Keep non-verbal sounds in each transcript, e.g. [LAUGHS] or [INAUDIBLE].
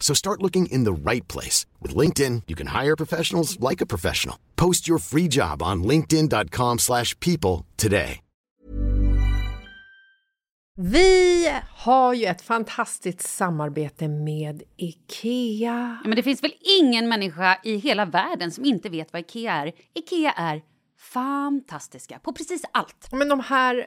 So start looking in the right place. With LinkedIn, you can hire professionals like a professional. Post your free job on linkedin.com slash people today. Vi har ju ett fantastiskt samarbete med IKEA. Ja, men det finns väl ingen människa i hela världen som inte vet vad Ikea är. Ikea är fantastiska på precis allt. Men de här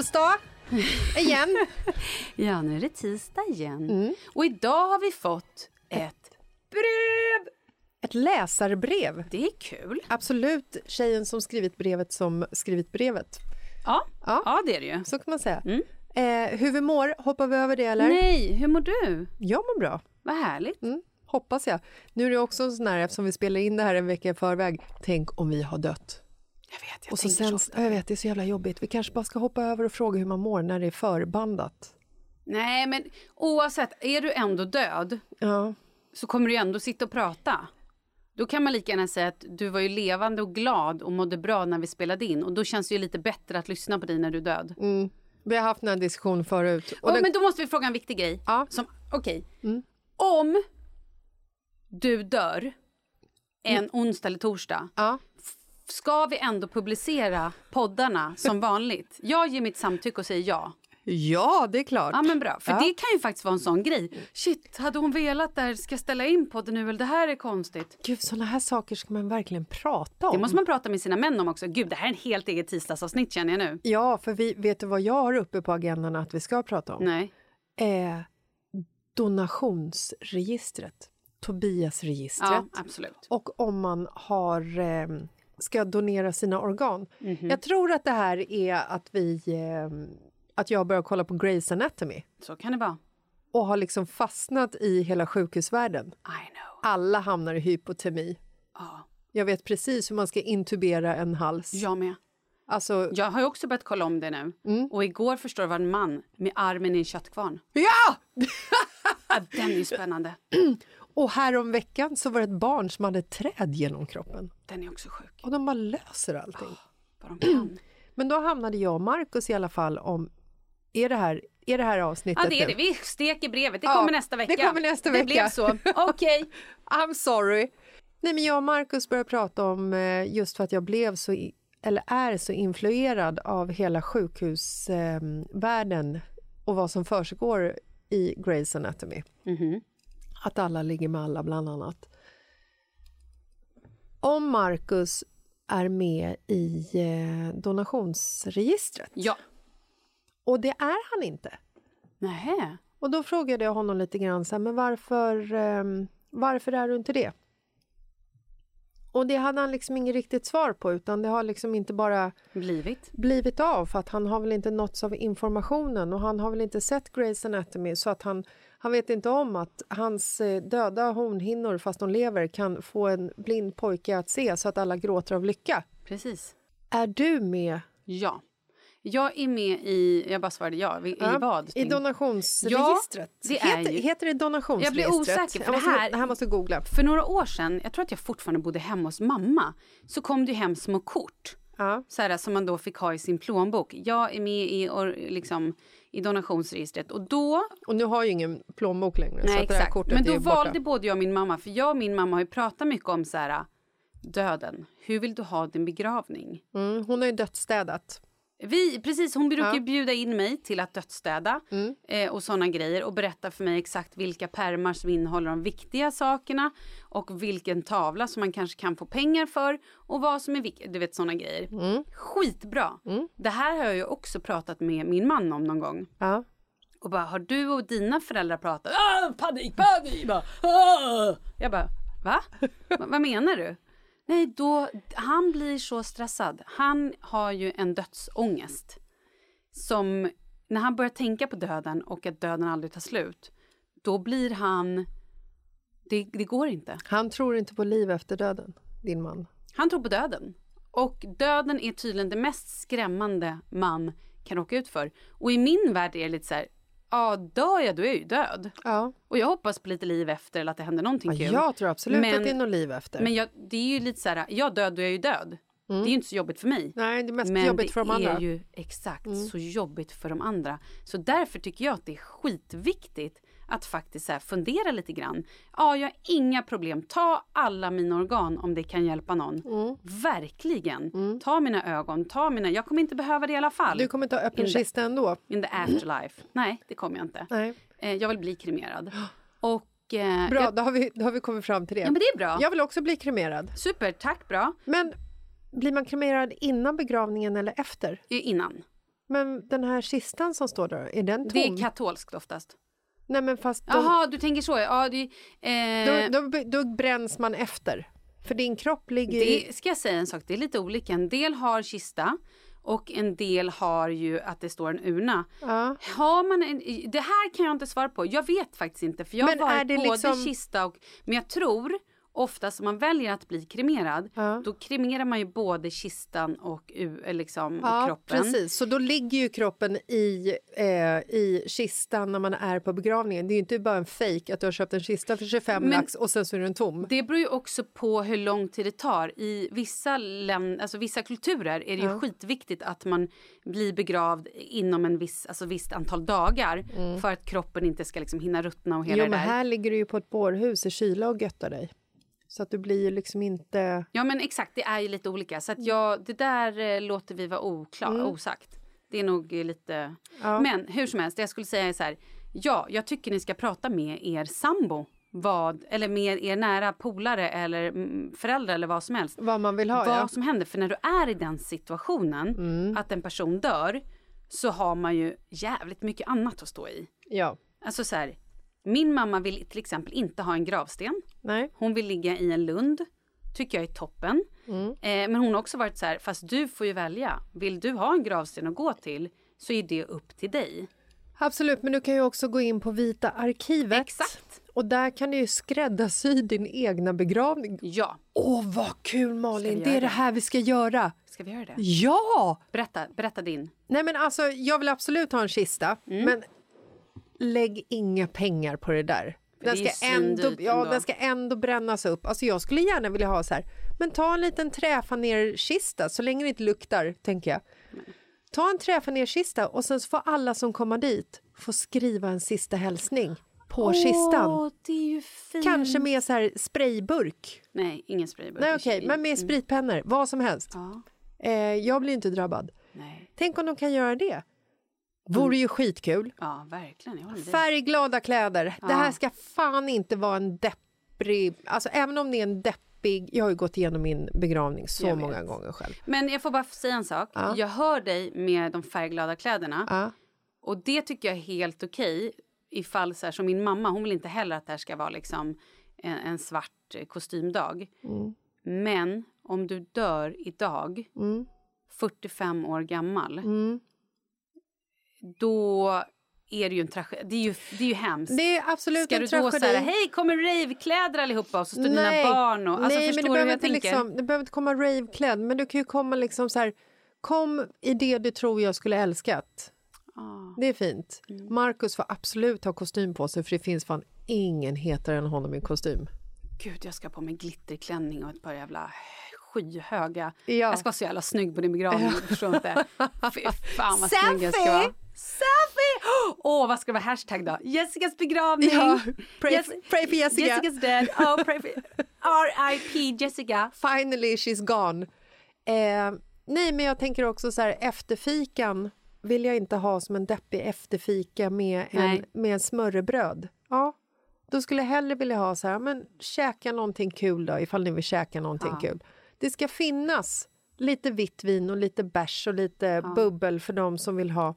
Tuesdag igen. [LAUGHS] Ja, nu är det tisdag igen. Och idag har vi fått ett brev! Ett läsarbrev. Det är kul. Absolut tjejen som skrivit brevet som skrivit brevet. Ja, Ja. ja. det är det ju. Så kan man säga. Eh, hur vi mår, hoppar vi över det eller? Nej, hur mår du? Jag mår bra. Vad härligt. Mm, hoppas jag. Nu är det också en sån här, eftersom vi spelar in det här en vecka i förväg, tänk om vi har dött. Jag vet, jag Och så sen, så. ja, jag vet, det är så jävla jobbigt. Vi kanske bara ska hoppa över och fråga hur man mår när det är förbandat. Nej, men oavsett, är du ändå död Ja, så kommer du ändå sitta och prata. Då kan man lika gärna säga att du var ju levande och glad och mådde bra när vi spelade in. Och då känns det ju lite bättre att lyssna på dig när du är död. vi har haft den här diskussionen förut. Och Åh, den, Men då måste vi fråga en viktig grej. Ja. Okej. Om du dör en onsdag eller torsdag, ja. Ska vi ändå publicera poddarna som vanligt? Jag ger mitt samtycke och säger ja. ja, det är klart. Ja men bra, för Ja. det kan ju faktiskt vara en sån grej. Shit, hade hon velat där, ska jag ställa in podden nu eller det här är konstigt. Gud, såna här saker ska man verkligen prata om. Det måste man prata med sina män om också. Gud, det här är en helt eget tisdagsavsnitt känner jag nu. Ja, för vi, vet du vad jag har uppe på agendan att vi ska prata om? Nej. Eh, donationsregistret. Tobias-registret Ja, absolut. och om man har, eh, ska donera sina organ. Mhm. Jag tror att det här är att vi eh, att jag börjar kolla på Grey's Anatomy Så kan det vara. och har liksom fastnat i hela sjukhusvärlden. I know. Alla hamnar i hypotemi. Ja, Jag vet precis hur man ska intubera en hals. jag med. Alltså, Jag har också börjat kolla om det nu. Mm. Och igår förstår var en man med armen i en köttkvarn. ja! Ja, den är ju spännande. [CLEARS THROAT] Och härom veckan så var det ett barn som hade ett träd genom kroppen. Den är också sjuk. Och de bara löser allting. Vad de. [CLEARS THROAT] Men då hamnade jag och Markus i alla fall om... Är det här, är det här avsnittet Ja, det är det. Vi steker brevet. Det Ja, kommer nästa vecka. det kommer nästa Det vecka. blev så. Okej. [LAUGHS] I'm sorry. Nej, men jag och Markus började prata om eh, just för att jag blev så, eller är så influerad av hela sjukhusvärlden och vad som försiggår i Grey's Anatomy. Mhm. Att alla ligger med alla, bland annat. Om Markus är med i eh, donationsregistret, Ja. och det är han inte. Nähä. Och då frågade jag honom lite grann så här, men varför, ehm, varför är du inte det? Och det hade han liksom inget riktigt svar på utan det har liksom inte bara Blivit. blivit av för att han har väl inte nåtts av informationen och han har väl inte sett Grey's Anatomy så att han, han vet inte om att hans eh, döda hornhinnor fast de lever kan få en blind pojke att se så att alla gråter av lycka. Precis. Är du med Ja. Jag är med i... Jag bara svarade ja. I, i vad? I donationsregistret? Ja, det är heter, ju- heter det donationsregistret? Jag blir osäker, för jag det måste, här- det här måste googla. För några år sedan, jag tror att jag fortfarande bodde hemma hos mamma, så kom det hem små kort. Ja. Så här, som man då fick ha i sin plånbok. Jag är med i, or- liksom, i donationsregistret. Och då... Och nu har ju ingen plånbok längre. så Nej, här exakt. Men då valde både jag och min mamma, för jag och min mamma har ju pratat mycket om så här, döden. Hur vill du ha din begravning? Mm, hon har ju dödsstädat. Vi, precis, hon brukar Ja. ju bjuda in mig till att dödsstäda Mm. eh, och såna grejer och berätta för mig exakt vilka pärmar som innehåller de viktiga sakerna och vilken tavla som man kanske kan få pengar för och vad som är viktigt. Du vet såna grejer. Mm. Skitbra! Det här har jag ju också pratat med min man om någon gång. Ja. Och bara, har du och dina föräldrar pratat? Ah, panik, panik! Bara, ah! Jag bara? Va- Vad menar du? Nej, då, han blir så stressad. Han har ju en dödsångest. Som, när han börjar tänka på döden och att döden aldrig tar slut, då blir han... Det, det går inte. Han tror inte på liv efter döden, din man. Han tror på döden. Och döden är tydligen det mest skrämmande man kan råka ut för. Och i min värld är det lite så här, ja dör jag då är jag ju död. Ja. Och jag hoppas på lite liv efter eller att det händer någonting Ja, kul. jag tror absolut Men- att det är något liv efter. Men jag, det är ju lite så här, jag död då är jag ju död. Det är ju inte så jobbigt för mig. Nej, det är mest Men jobbigt det för de är andra. Mm. ju exakt så jobbigt för de andra. Så därför tycker jag att det är skitviktigt att faktiskt så fundera lite grann. Ja, jag har inga problem. Ta alla mina organ om det kan hjälpa någon. Mm. Verkligen. Ta mina ögon, ta mina... Jag kommer inte behöva det i alla fall. Du kommer inte ha öppen kista ändå? In the afterlife. Nej, det kommer jag inte. Nej. Eh, jag vill bli kremerad. [GASPS] Och... Eh, Bra, Jag, då, har vi, då har vi kommit fram till det. ja, men det är bra. Jag vill också bli kremerad. Super, tack, bra. Men blir man kremerad innan begravningen eller efter? Innan. Men den här kistan som står där, är den tom? Det är katolskt oftast. Nej, men fast Jaha, du tänker så. Ja, det, eh, då, då, då bränns man efter. För din kropp ligger i... det ska jag säga en sak, det är lite olika. En del har kista och en del har ju att det står en urna. Ja. Har man en, det här kan jag inte svara på. Jag vet faktiskt inte. För jag Men har varit både liksom- kista och... Men jag tror oftast om man väljer att bli kremerad, Ja. då kremerar man ju både kistan och, eh, liksom, och Ja, kroppen. precis. Så då ligger ju kroppen i, eh, i kistan när man är på begravningen. Det är ju inte bara en fejk att du har köpt en kista för 25 Men- lax och sen så är den tom. Det beror ju också på hur lång tid det tar. I vissa, länd, alltså vissa kulturer är det ju skitviktigt att man blir begravd inom en viss, alltså visst antal dagar för att kroppen inte ska liksom hinna ruttna och hela Mm. Jo, det men där. här ligger du ju på ett bårhus i kyla och göttar dig. Så att du blir liksom inte... Ja men exakt, det är ju lite olika. Så att jag, det där eh, låter vi vara oklar, osagt. Det är nog eh, lite... Mm. Ja. Men hur som helst, det jag skulle säga är så här. Ja, jag tycker ni ska prata med er sambo. Vad, eller med er nära polare eller mm, föräldrar eller vad som helst. Vad man vill ha, vad ja. som händer. För när du är i den situationen, Mm. att en person dör, så har man ju jävligt mycket annat att stå i. ja. Alltså så här, Min mamma vill till exempel inte ha en gravsten. Nej. Hon vill ligga i en lund. Tycker jag är toppen. Mm. Eh, men hon har också varit så här, fast du får ju välja. Vill du ha en gravsten att gå till så är det upp till dig. Absolut, men du kan ju också gå in på Vita arkivet. Exakt. Och där kan du ju skräddarsy din egna begravning. Ja, Åh, vad kul Malin! Det är det det? här vi ska göra. ska vi göra det? Ja! Berätta, berätta din. Nej men alltså, jag vill absolut ha en kista, Mm. men lägg inga pengar på det där. Den det ska, ändå, ja, den ska ändå brännas upp. Alltså jag skulle gärna vilja ha så här, men ta en liten träfanerkista så länge det inte luktar, tänker jag. Ta en träfanerkista och sen så får alla som kommer dit få skriva en sista hälsning på kistan. Ju fint. Kanske med så här sprayburk. Nej, ingen sprayburk. Nej okej, men med spritpennor, vad som helst. Ja, Eh, jag blir inte drabbad. nej. Tänk om de kan göra det. Vore ju skitkul. Ja, verkligen. Färgglada kläder. Det här ska fan inte vara en depprig... Alltså även om det är en deppig... Jag har ju gått igenom min begravning så många gånger själv. Men jag får bara säga en sak. Ja. Jag hör dig med de färgglada kläderna. Ja. Och det tycker jag är helt okej. Ifall så här, som min mamma, hon vill inte heller att det här ska vara liksom en, en svart kostymdag. Mm. Men om du dör idag, Mm. 45 år gammal, Mm. Då är det ju en tragedi. Det är ju, det är ju hemskt. Det är absolut Ska en du då säga hej kommer ravekläder allihopa och så står Nej. dina barn och... Alltså, Nej, men förstår det du hur behöver, jag tänker? liksom, det behöver inte komma raveklädd, men du kan ju komma liksom så här... Kom i det du tror jag skulle älskat. Ah. Det är fint. Mm. Marcus får absolut ha kostym på sig för det finns fan ingen hetare än honom i kostym. Gud, jag ska på mig glitterklänning och ett par jävla skyhöga... Ja. Jag ska vara så jävla snygg på din begravning, du förstår inte. Fy fan vad snygg jag ska vara. Selfie! Åh, vad ska det vara hashtag då? Jessicas begravning! Ja, pray, Yes- pray for Jessica. Jessica's dead. Oh, pray for... R.I.P. Jessica. Finally she's gone. Eh, nej, men jag tänker också så här, efterfikan vill jag inte ha som en deppig efterfika med en, med en smörrebröd. Ja, då skulle jag hellre vilja ha så här, men käka någonting kul då, ifall ni vill käka någonting Ja. kul. Det ska finnas lite vitt vin och lite bärs och lite bubbel för de som vill ha.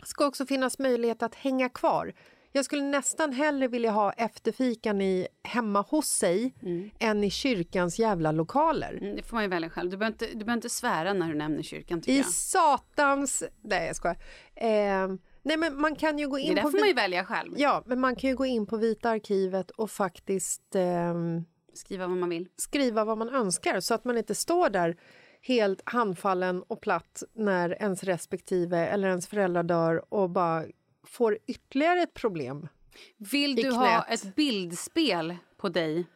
Det ska också finnas möjlighet att hänga kvar. Jag skulle nästan hellre vilja ha efterfikan i, hemma hos sig än i kyrkans jävla lokaler. Mm, det får man ju välja själv. Du behöver inte, du behöver inte svära när du nämner kyrkan, I jag. satans... Nej, jag skojar. Eh, nej, men man kan ju gå Det in där på... får man ju välja själv. Ja, men man kan ju gå in på Vita arkivet och faktiskt ehm, Skriva vad man vill. skriva vad man önskar så att man inte står där helt handfallen och platt när ens respektive eller ens föräldrar dör och bara får ytterligare ett problem. Vill du ha ett bildspel på dig?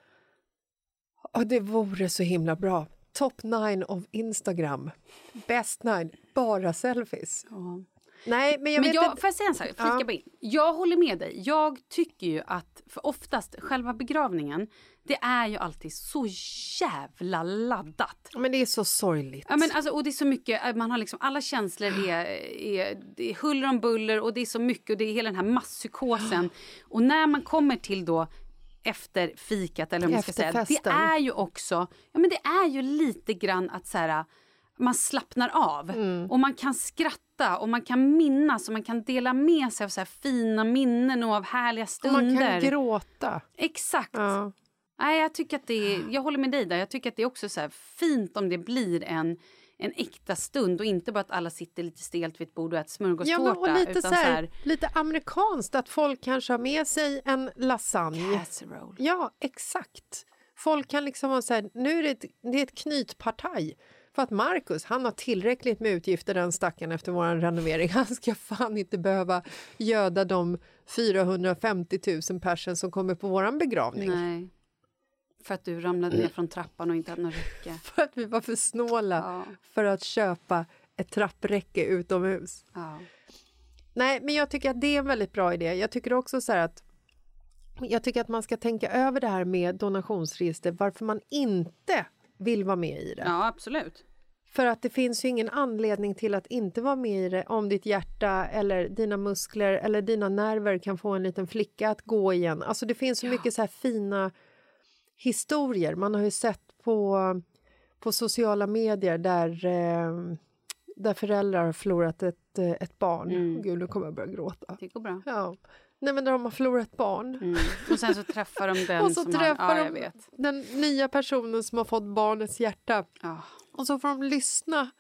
Och det vore så himla bra. Top nine of Instagram. Best nine. Bara selfies. Nej, men jag Men jag, inte... får jag säga en sak? Ja. in. Jag håller med dig. Jag tycker ju att för oftast själva begravningen, det är ju alltid så jävla laddat. Men det är så sorgligt. Ja, men alltså, och det är så mycket, eh, man har liksom, alla känslor är, är, det är huller om buller och det är så mycket och det är hela den här masspsykosen. Och när man kommer till då efter fikat eller vad man ska säga, det är ju också, ja men det är ju lite grann att så här, man slappnar av Mm. och man kan skratta och man kan minnas och man kan dela med sig av så här fina minnen och av härliga Och stunder. man kan gråta. Exakt. Ja. Nej, jag, tycker att det är, jag håller med dig där. Jag tycker att det är också så här fint om det blir en, en äkta stund och inte bara att alla sitter lite stelt vid ett bord och äter smörgåstårta. Ja, och lite, utan så så här, här, lite amerikanskt, att folk kanske har med sig en lasagne. casserole. Ja, exakt. Folk kan liksom vara så här, nu är det ett, det är ett knytpartaj. För att Marcus, han har tillräckligt med utgifter den stackaren efter vår renovering. Han ska fan inte behöva göda de 450 000 personer som kommer på vår begravning. Nej. För att du ramlade ner från trappan och inte hade något räcke. [LAUGHS] För att vi var för snåla Ja. för att köpa ett trappräcke utomhus. Ja. Nej, men jag tycker att det är en väldigt bra idé. Jag tycker också så här att jag tycker att man ska tänka över det här med donationsregister, varför man inte vill vara med i det. ja, absolut. För att det finns ju ingen anledning till att inte vara med i det om ditt hjärta eller dina muskler eller dina nerver kan få en liten flicka att gå igen. Alltså det finns så mycket så här fina historier. Man har ju sett på, på sociala medier där, eh, där föräldrar har förlorat ett, eh, ett barn. Mm. Gud, nu kommer jag börja gråta. Det går bra. Ja. Nej, men de har förlorat barn. Mm. Och sen så träffar de [LAUGHS] den och så som träffar har... Ja, de jag vet. den nya personen som har fått barnets hjärta. Ja. Och så får de lyssna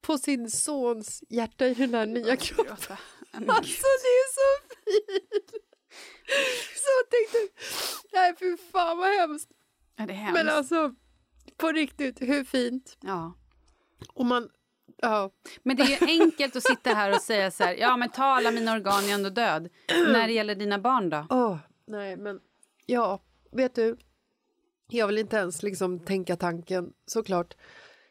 på sin sons hjärta i den här nya kroppen. [LAUGHS] Alltså det är så fint! Så tänkte nej fy fan vad hemskt. Ja, det är hemskt. Men alltså på riktigt, hur fint? ja. Och man, ja. Men det är ju enkelt att sitta här och säga så här, ja men ta alla mina organ, jag är ändå död. När det gäller dina barn då? Åh, nej men ja, vet du. Jag vill inte ens liksom tänka tanken såklart.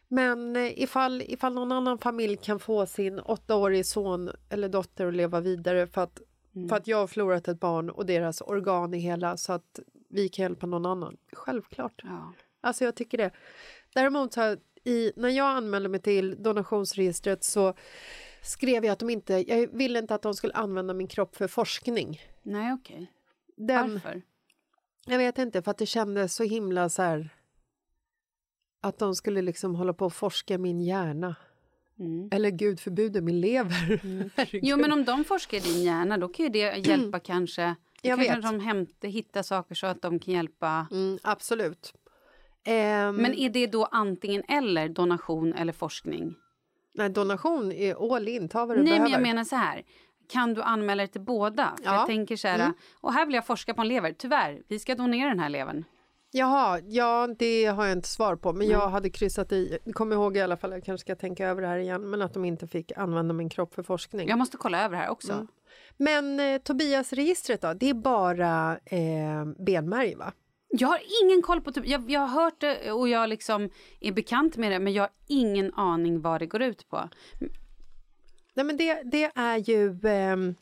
Men eh, ifall, ifall någon annan familj kan få sin åttaårige son eller dotter att leva vidare för att, för att jag har förlorat ett barn och deras organ är hela så att vi kan hjälpa någon annan. Självklart. Ja. Alltså jag tycker det. Däremot så här, i, när jag anmälde mig till donationsregistret så skrev jag att de inte, jag ville inte att de skulle använda min kropp för forskning. Nej, okej. Den, Varför? jag vet inte, för att det kändes så himla så här att de skulle liksom hålla på och forska min hjärna. Mm. Eller gud förbjude min lever. [LAUGHS] Herregud. Jo, men om de forskar i din hjärna, då kan ju det [CLEARS THROAT] hjälpa kanske. Jag kanske vet. de hämtar, hittar saker så att de kan hjälpa. Mm, absolut. Ehm, Men är det då antingen eller, donation eller forskning? nej, donation är all in, ta vad du Nej, behöver. men jag menar så här. Kan du anmäla dig till båda? För Ja. Jag tänker så här, och här vill jag forska på en lever. Tyvärr, vi ska donera den här levern. Jaha, ja det har jag inte svar på men jag hade kryssat i, kom ihåg i alla fall, jag kanske ska tänka över det här igen, men att de inte fick använda min kropp för forskning. Jag måste kolla över det här också. Mm. Men eh, Tobias-registret då, det är bara eh, benmärg va? Jag har ingen koll på... Typ, jag, jag har hört det och jag liksom är bekant med det men jag har ingen aning vad det går ut på. Nej men det, det är ju... ehm,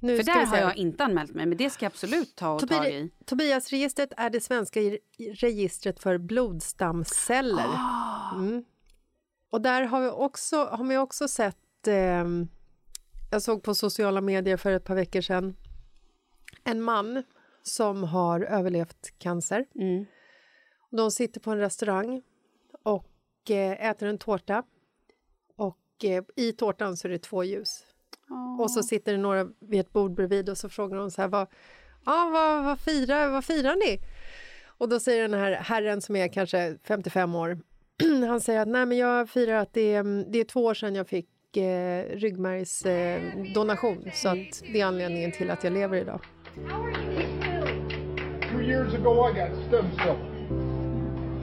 nu För där har jag inte anmält mig men det ska jag absolut ta och Tobi- tag i. Tobias-registret är det svenska registret för blodstamceller. Ah. Mm. Och där har vi också, har man också sett... ehm, jag såg på sociala medier för ett par veckor sedan en man som har överlevt cancer. Mm. De sitter på en restaurang och eh, äter en tårta. Och eh, i tårtan så är det två ljus. Och så sitter det några vid ett bord bredvid och så frågar de så här, vad, ah, vad, vad, firar, vad firar ni? Och då säger den här herren som är kanske 55 år, [CLEARS THROAT] han säger att nej men jag firar att det är, det är två år sedan jag fick eh, ryggmärgsdonation eh, så att det är anledningen till att jag lever idag. Two years ago, I got stem cell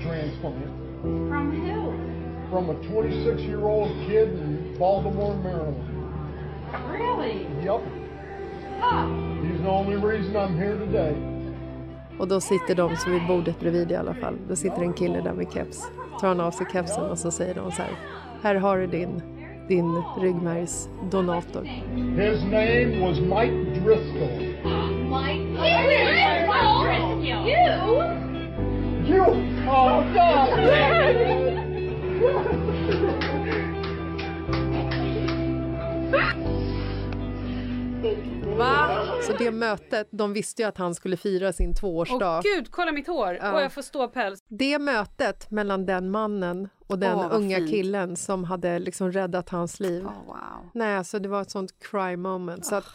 transplant From who? from a 26 year old kid in Baltimore, Maryland. Really? Yep. Huh. He's the only reason I'm here today. Och då sitter de som vid bordet bredvid i alla fall. Då sitter en kille där med keps. Tar han av sig kepsen och så säger de så här. Här har du din, din ryggmärgsdonator. His name was Mike Driscoll. Mike. Driscoll? You? You! Oh, God! Va? Så det mötet, de visste ju att han skulle fira sin Åh tvåårsdag. gud, kolla mitt hår! Ja. Och jag får ståpäls. Det mötet mellan den mannen och den Åh, unga fint. killen som hade liksom räddat hans liv. Oh, wow. Nej, alltså det var ett sånt cry moment. Så att,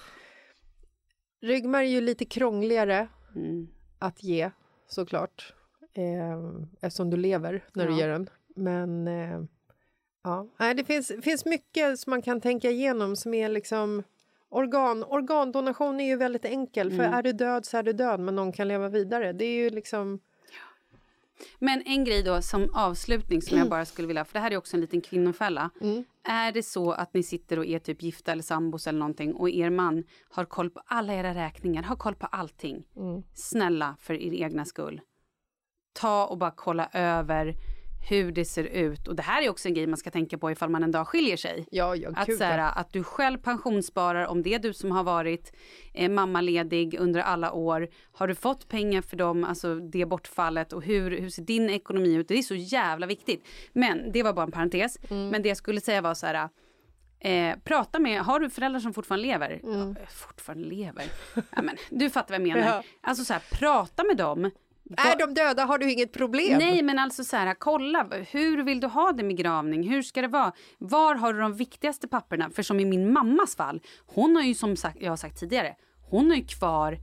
ryggmärg är ju lite krångligare Mm. Att ge, såklart. Eh, eftersom du lever när du Ja. ger den. Men eh, ja, Nej, det finns, finns mycket som man kan tänka igenom som är liksom Organ, organdonation är ju väldigt enkel, för är du död så är du död, men någon kan leva vidare. Det är ju liksom... Men en grej då som avslutning som jag bara skulle vilja, för det här är också en liten kvinnofälla. Är det så att ni sitter och är typ gifta eller sambos eller någonting och er man har koll på alla era räkningar, har koll på allting. Snälla för er egna skull. Ta och bara kolla över hur det ser ut. Och det här är också en grej man ska tänka på ifall man en dag skiljer sig. Ja, ja, Att, så här, att du själv pensionssparar, om det är du som har varit eh, mammaledig under alla år. Har du fått pengar för dem, alltså det bortfallet och hur, hur ser din ekonomi ut? Det är så jävla viktigt. Men det var bara en parentes. Mm. Men det jag skulle säga var så här. Eh, prata med, har du föräldrar som fortfarande lever? Mm. Ja, fortfarande lever? ja, men, du fattar vad jag [LAUGHS] menar. Ja. Alltså så här, prata med dem. Är de döda har du inget problem. Nej, men alltså så här, kolla, hur vill du ha det med gravning? Hur ska det vara? Var har du de viktigaste papperna? För som i min mammas fall, hon har ju som sagt, jag har sagt tidigare, hon har ju kvar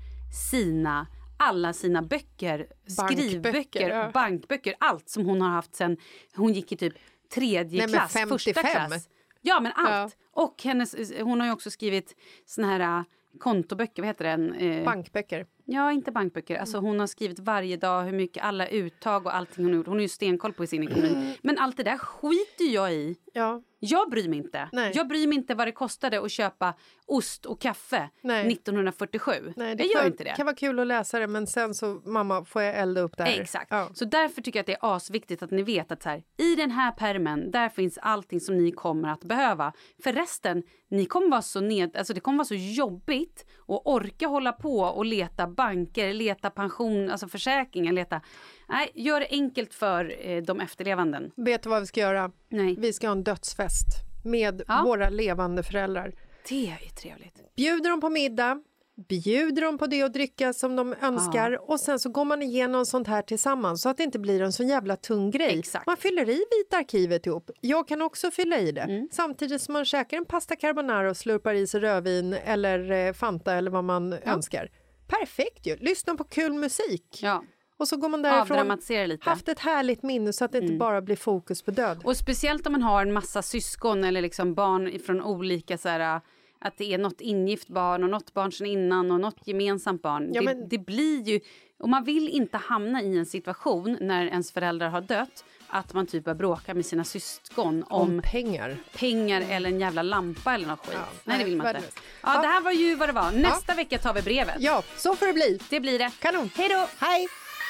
sina alla sina böcker, Bankböcker, skrivböcker, ja. bankböcker, allt som hon har haft sen hon gick i typ tredje Nej, klass, första 55. klass. Ja, men allt. Och hennes, hon har ju också skrivit såna här äh, kontoböcker, vad heter den? Eh, Bankböcker. Ja, inte bankböcker. Alltså, hon har skrivit varje dag hur mycket alla uttag och allting hon har gjort. Hon har ju stenkoll på sin ekonomi. Men allt det där skiter jag i. Ja. Jag bryr mig inte. Nej. Jag bryr mig inte vad det kostade att köpa ost och kaffe Nej. 1947. Nej, det jag gör kan, inte det. kan vara kul att läsa det men sen så mamma får jag elda upp det här. Exakt. Ja. Så därför tycker jag att det är asviktigt att ni vet att så här, i den här permen där finns allting som ni kommer att behöva. För resten, ni kommer vara så ned, alltså det kommer vara så jobbigt att orka hålla på och leta banker, leta pension, alltså försäkringar, leta. Nej, gör det enkelt för eh, de efterlevanden. Vet du vad vi ska göra? Nej. Vi ska ha en dödsfest med Ja. våra levande föräldrar. Det är trevligt. Bjuder dem på middag, bjuder dem på det att dricka som de önskar och sen så går man igenom sånt här tillsammans så att det inte blir en så jävla tung grej. Exakt. Man fyller i Vita arkivet ihop. Jag kan också fylla i det. Mm. Samtidigt som man käkar en pasta carbonara och slurpar i sig rödvin eller eh, Fanta eller vad man önskar. Perfekt ju! Lyssna på kul musik. Ja. Och så går man därifrån Avdramatisera lite. haft ett härligt minne så att det inte bara blir fokus på död. Och speciellt om man har en massa syskon eller liksom barn från olika så här, att det är något ingift barn och något barn sedan innan och något gemensamt barn. Ja, det, men- det blir ju... Och man vill inte hamna i en situation när ens föräldrar har dött att man typ börjar bråka med sina syskon om, Om pengar. pengar eller en jävla lampa eller något skit. Ja, nej, det vill man inte. Ja. det här var ju vad det var. Nästa vecka tar vi brevet. Ja, så får det bli. Det blir det. Kanon. Hej då! Hej!